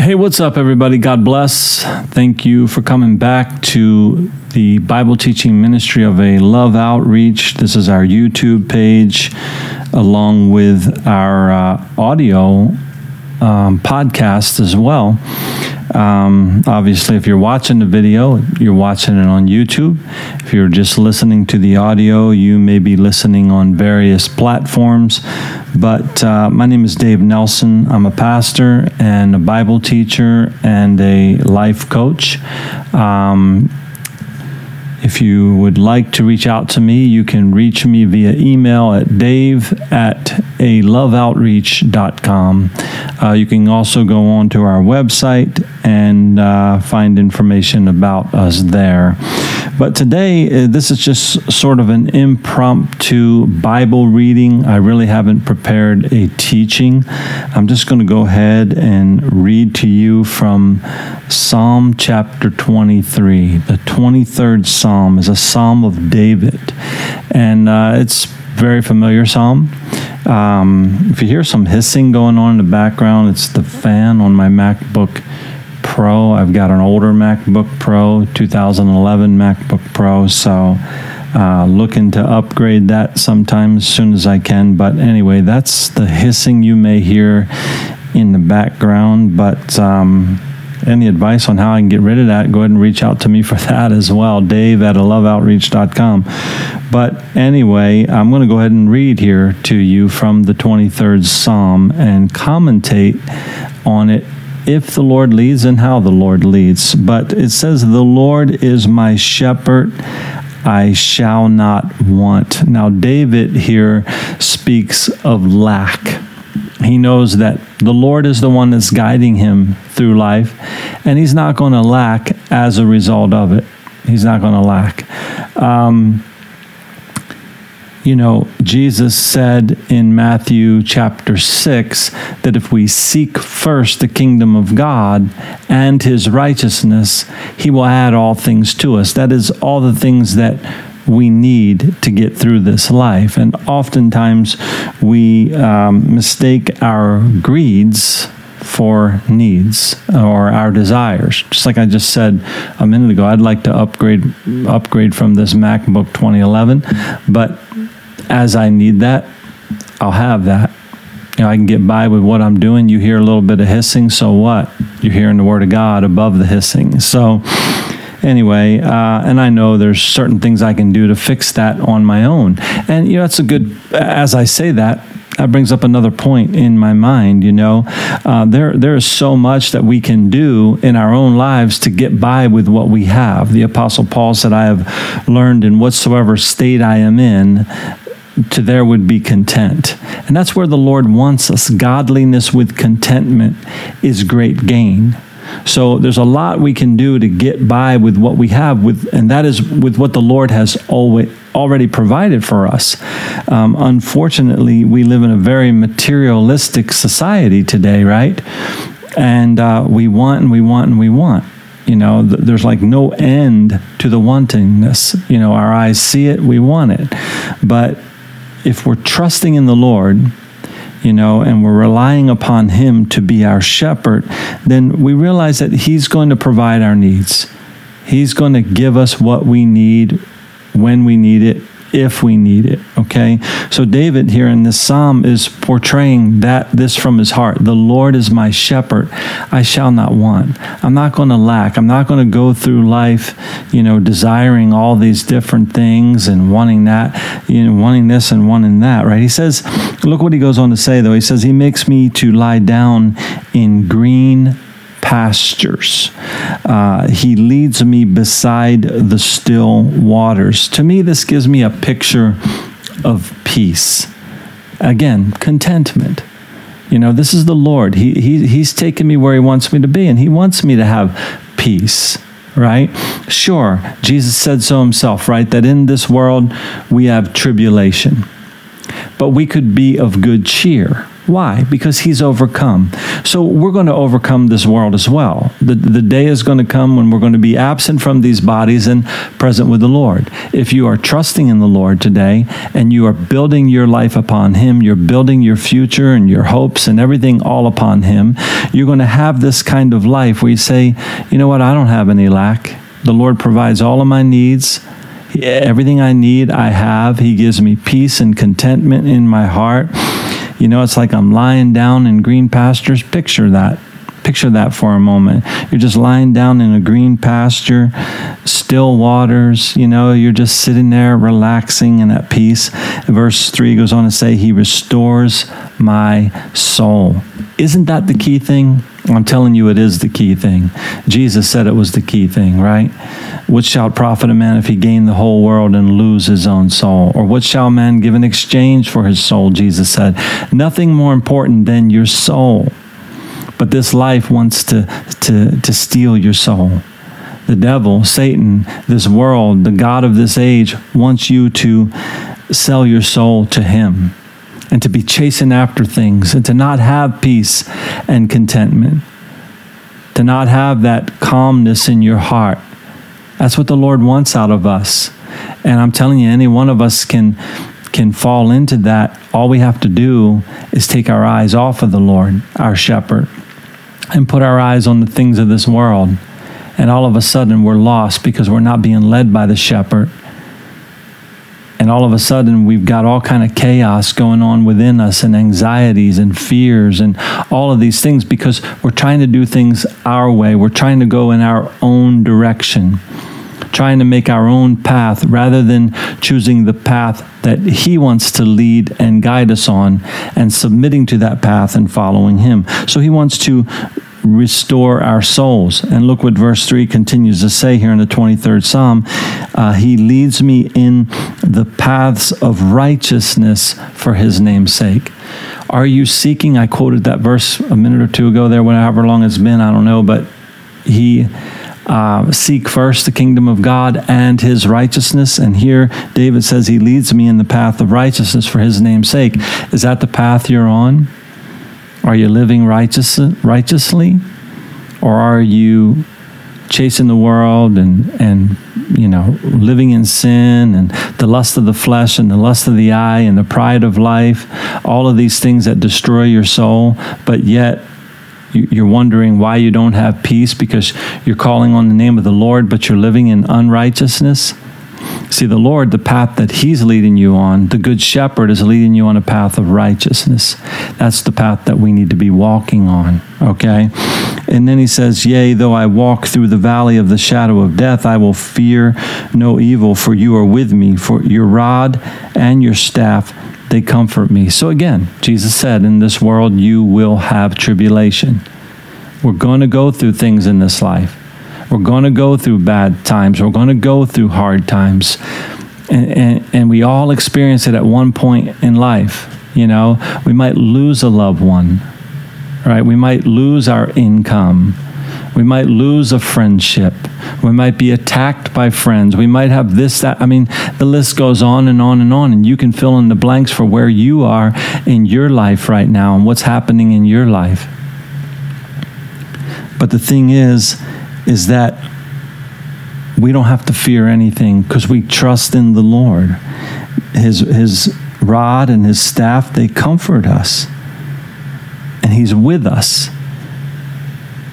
Hey, what's up, everybody? God bless. Thank you for coming back to the Bible teaching ministry of a Love Outreach. This is our YouTube page, along with our uh, audio um, podcast as well. Um, obviously, if you're watching the video, you're watching it on YouTube. If you're just listening to the audio, you may be listening on various platforms. But uh, my name is Dave Nelson. I'm a pastor and a Bible teacher and a life coach. Um, if you would like to reach out to me, you can reach me via email at dave at a loveoutreach.com. Uh, you can also go on to our website and uh, find information about us there. But today, uh, this is just sort of an impromptu Bible reading. I really haven't prepared a teaching. I'm just going to go ahead and read to you from Psalm chapter 23. The 23rd Psalm is a Psalm of David, and uh, it's very familiar Psalm. Um, if you hear some hissing going on in the background, it's the fan on my MacBook Pro. I've got an older MacBook Pro, 2011 MacBook Pro, so uh, looking to upgrade that sometime as soon as I can. But anyway, that's the hissing you may hear in the background. But um, any advice on how I can get rid of that, go ahead and reach out to me for that as well. Dave at loveoutreach.com. But anyway, I'm going to go ahead and read here to you from the 23rd Psalm and commentate on it if the Lord leads and how the Lord leads. But it says, The Lord is my shepherd. I shall not want. Now, David here speaks of lack. He knows that the Lord is the one that's guiding him through life, and he's not going to lack as a result of it. He's not going to lack. Um, you know, Jesus said in Matthew chapter 6 that if we seek first the kingdom of God and his righteousness, he will add all things to us. That is, all the things that we need to get through this life. And oftentimes we um, mistake our greeds for needs or our desires. Just like I just said a minute ago, I'd like to upgrade upgrade from this MacBook 2011, but as I need that, I'll have that. You know, I can get by with what I'm doing. You hear a little bit of hissing, so what? You're hearing the word of God above the hissing. So, anyway, uh, and I know there's certain things I can do to fix that on my own. And, you know, that's a good, as I say that, that brings up another point in my mind. You know, uh, there there is so much that we can do in our own lives to get by with what we have. The Apostle Paul said, "I have learned in whatsoever state I am in." to there would be content. And that's where the Lord wants us. Godliness with contentment is great gain. So there's a lot we can do to get by with what we have with and that is with what the Lord has always already provided for us. Um, unfortunately, we live in a very materialistic society today, right? And uh, we want and we want and we want you know th- there's like no end to the wantingness you know our eyes see it we want it but if we're trusting in the Lord, you know, and we're relying upon Him to be our shepherd, then we realize that He's going to provide our needs. He's going to give us what we need when we need it if we need it. Okay. So David here in this psalm is portraying that this from his heart. The Lord is my shepherd. I shall not want. I'm not going to lack. I'm not going to go through life, you know, desiring all these different things and wanting that, you know, wanting this and wanting that, right? He says, look what he goes on to say though. He says, He makes me to lie down in green pastures. Uh, he leads me beside the still waters. To me, this gives me a picture of peace. Again, contentment. You know, this is the Lord. He, he, he's taken me where He wants me to be, and He wants me to have peace, right? Sure, Jesus said so Himself, right? That in this world we have tribulation, but we could be of good cheer Why? Because he's overcome. So we're going to overcome this world as well. The, the day is going to come when we're going to be absent from these bodies and present with the Lord. If you are trusting in the Lord today and you are building your life upon him, you're building your future and your hopes and everything all upon him, you're going to have this kind of life where you say, you know what, I don't have any lack. The Lord provides all of my needs. Everything I need, I have. He gives me peace and contentment in my heart. You know, it's like I'm lying down in green pastures. Picture that. Picture that for a moment. You're just lying down in a green pasture, still waters, you know, you're just sitting there relaxing and at peace. Verse 3 goes on to say, He restores my soul. Isn't that the key thing? I'm telling you, it is the key thing. Jesus said it was the key thing, right? What shall profit a man if he gain the whole world and lose his own soul? Or what shall man give in exchange for his soul? Jesus said. Nothing more important than your soul. But this life wants to, to, to steal your soul. The devil, Satan, this world, the God of this age wants you to sell your soul to him and to be chasing after things and to not have peace and contentment, to not have that calmness in your heart. That's what the Lord wants out of us. And I'm telling you, any one of us can can fall into that. All we have to do is take our eyes off of the Lord, our shepherd, and put our eyes on the things of this world. And all of a sudden, we're lost because we're not being led by the shepherd and all of a sudden we've got all kind of chaos going on within us and anxieties and fears and all of these things because we're trying to do things our way. We're trying to go in our own direction trying to make our own path rather than choosing the path that he wants to lead and guide us on and submitting to that path and following him. So he wants to restore our souls. And look what verse 3 continues to say here in the 23rd Psalm uh, He leads me in the paths of righteousness for His name's sake. Are you seeking? I quoted that verse a minute or two ago there, however long it's been, I don't know, but He. Uh, seek first the kingdom of God and his righteousness. And here David says, He leads me in the path of righteousness for his name's sake. Is that the path you're on? Are you living righteous, righteously? Or are you chasing the world and, and you know, living in sin and the lust of the flesh and the lust of the eye and the pride of life, all of these things that destroy your soul, but yet you're wondering why you don't have peace because you're calling on the name of the Lord, but you're living in unrighteousness? See, the Lord, the path that He's leading you on, the Good Shepherd is leading you on a path of righteousness. That's the path that we need to be walking on, okay? And then He says, Yea, though I walk through the valley of the shadow of death, I will fear no evil, for you are with me, for your rod and your staff, they comfort me. So again, Jesus said, In this world you will have tribulation. We're going to go through things in this life. We're going to go through bad times. We're going to go through hard times. And, and, and we all experience it at one point in life. You know, we might lose a loved one, right? We might lose our income. We might lose a friendship. We might be attacked by friends. We might have this, that. I mean, the list goes on and on and on. And you can fill in the blanks for where you are in your life right now and what's happening in your life. But the thing is, is that we don't have to fear anything because we trust in the Lord. His, his rod and his staff, they comfort us. And he's with us.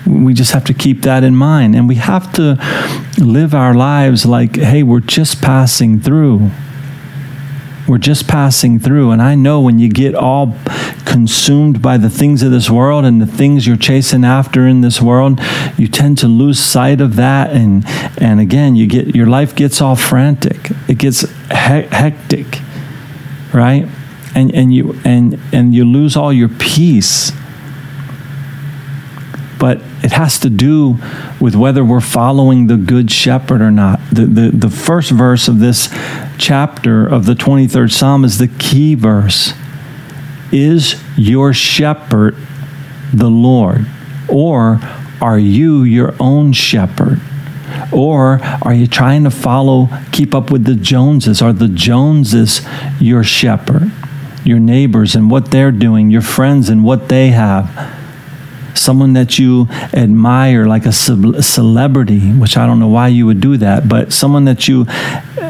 We just have to keep that in mind. And we have to live our lives like, hey, we're just passing through. We're just passing through. And I know when you get all consumed by the things of this world and the things you're chasing after in this world, you tend to lose sight of that. And, and again, you get, your life gets all frantic. It gets he- hectic, right? And, and, you, and, and you lose all your peace but it has to do with whether we're following the good shepherd or not. The, the, the first verse of this chapter of the 23rd Psalm is the key verse. Is your shepherd the Lord? Or are you your own shepherd? Or are you trying to follow, keep up with the Joneses? Are the Joneses your shepherd? your neighbors and what they're doing, your friends and what they have. Someone that you admire, like a celebrity, which I don't know why you would do that, but someone that you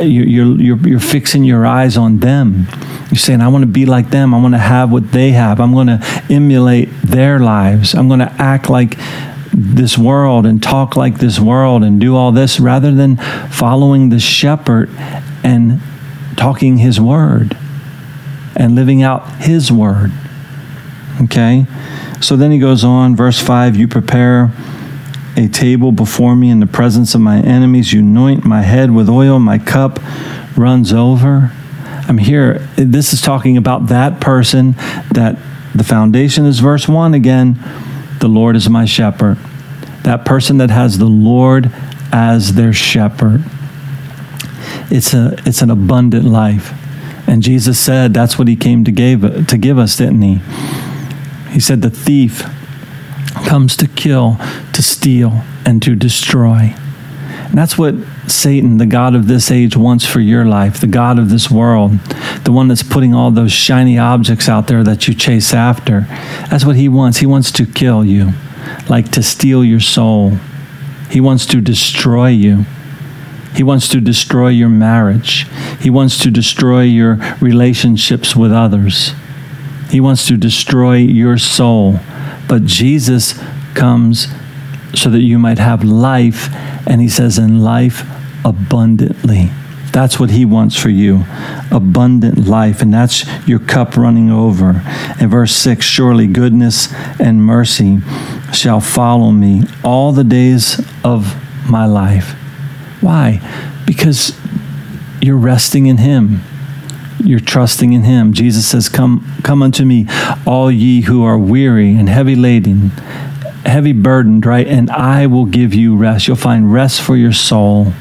you're, you're, you're fixing your eyes on them. You're saying, I want to be like them. I want to have what they have. I'm going to emulate their lives. I'm going to act like this world and talk like this world and do all this rather than following the shepherd and talking his word and living out his word. Okay? So then he goes on, verse 5 You prepare a table before me in the presence of my enemies. You anoint my head with oil, my cup runs over. I'm here. This is talking about that person that the foundation is verse 1 again. The Lord is my shepherd. That person that has the Lord as their shepherd. It's, a, it's an abundant life. And Jesus said that's what he came to give, to give us, didn't he? He said, The thief comes to kill, to steal, and to destroy. And that's what Satan, the God of this age, wants for your life, the God of this world, the one that's putting all those shiny objects out there that you chase after. That's what he wants. He wants to kill you, like to steal your soul. He wants to destroy you. He wants to destroy your marriage. He wants to destroy your relationships with others. He wants to destroy your soul. But Jesus comes so that you might have life, and he says, in life abundantly. That's what he wants for you abundant life, and that's your cup running over. In verse 6 Surely goodness and mercy shall follow me all the days of my life. Why? Because you're resting in him you're trusting in him. Jesus says, Come, come unto me, all ye who are weary and heavy laden, heavy burdened, right? And I will give you rest. You'll find rest for your soul.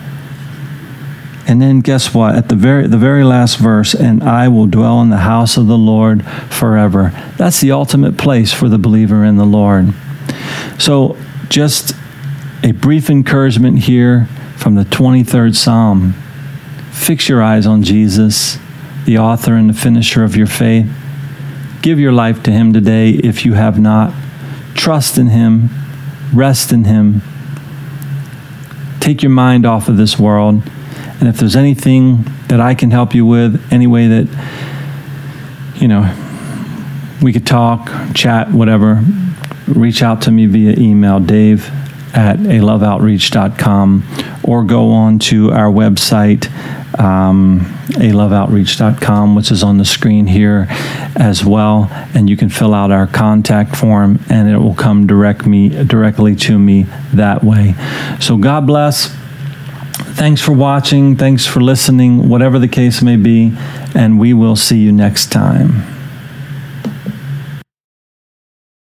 And then guess what? At the very the very last verse, and I will dwell in the house of the Lord forever. That's the ultimate place for the believer in the Lord. So just a brief encouragement here from the 23rd Psalm. Fix your eyes on Jesus the author and the finisher of your faith. Give your life to Him today if you have not. Trust in Him, rest in Him. Take your mind off of this world. And if there's anything that I can help you with, any way that, you know, we could talk, chat, whatever, reach out to me via email, dave at aloveoutreach.com, or go on to our website, um, aloveoutreach.com, which is on the screen here as well. And you can fill out our contact form and it will come direct me, directly to me that way. So God bless. Thanks for watching. Thanks for listening, whatever the case may be. And we will see you next time.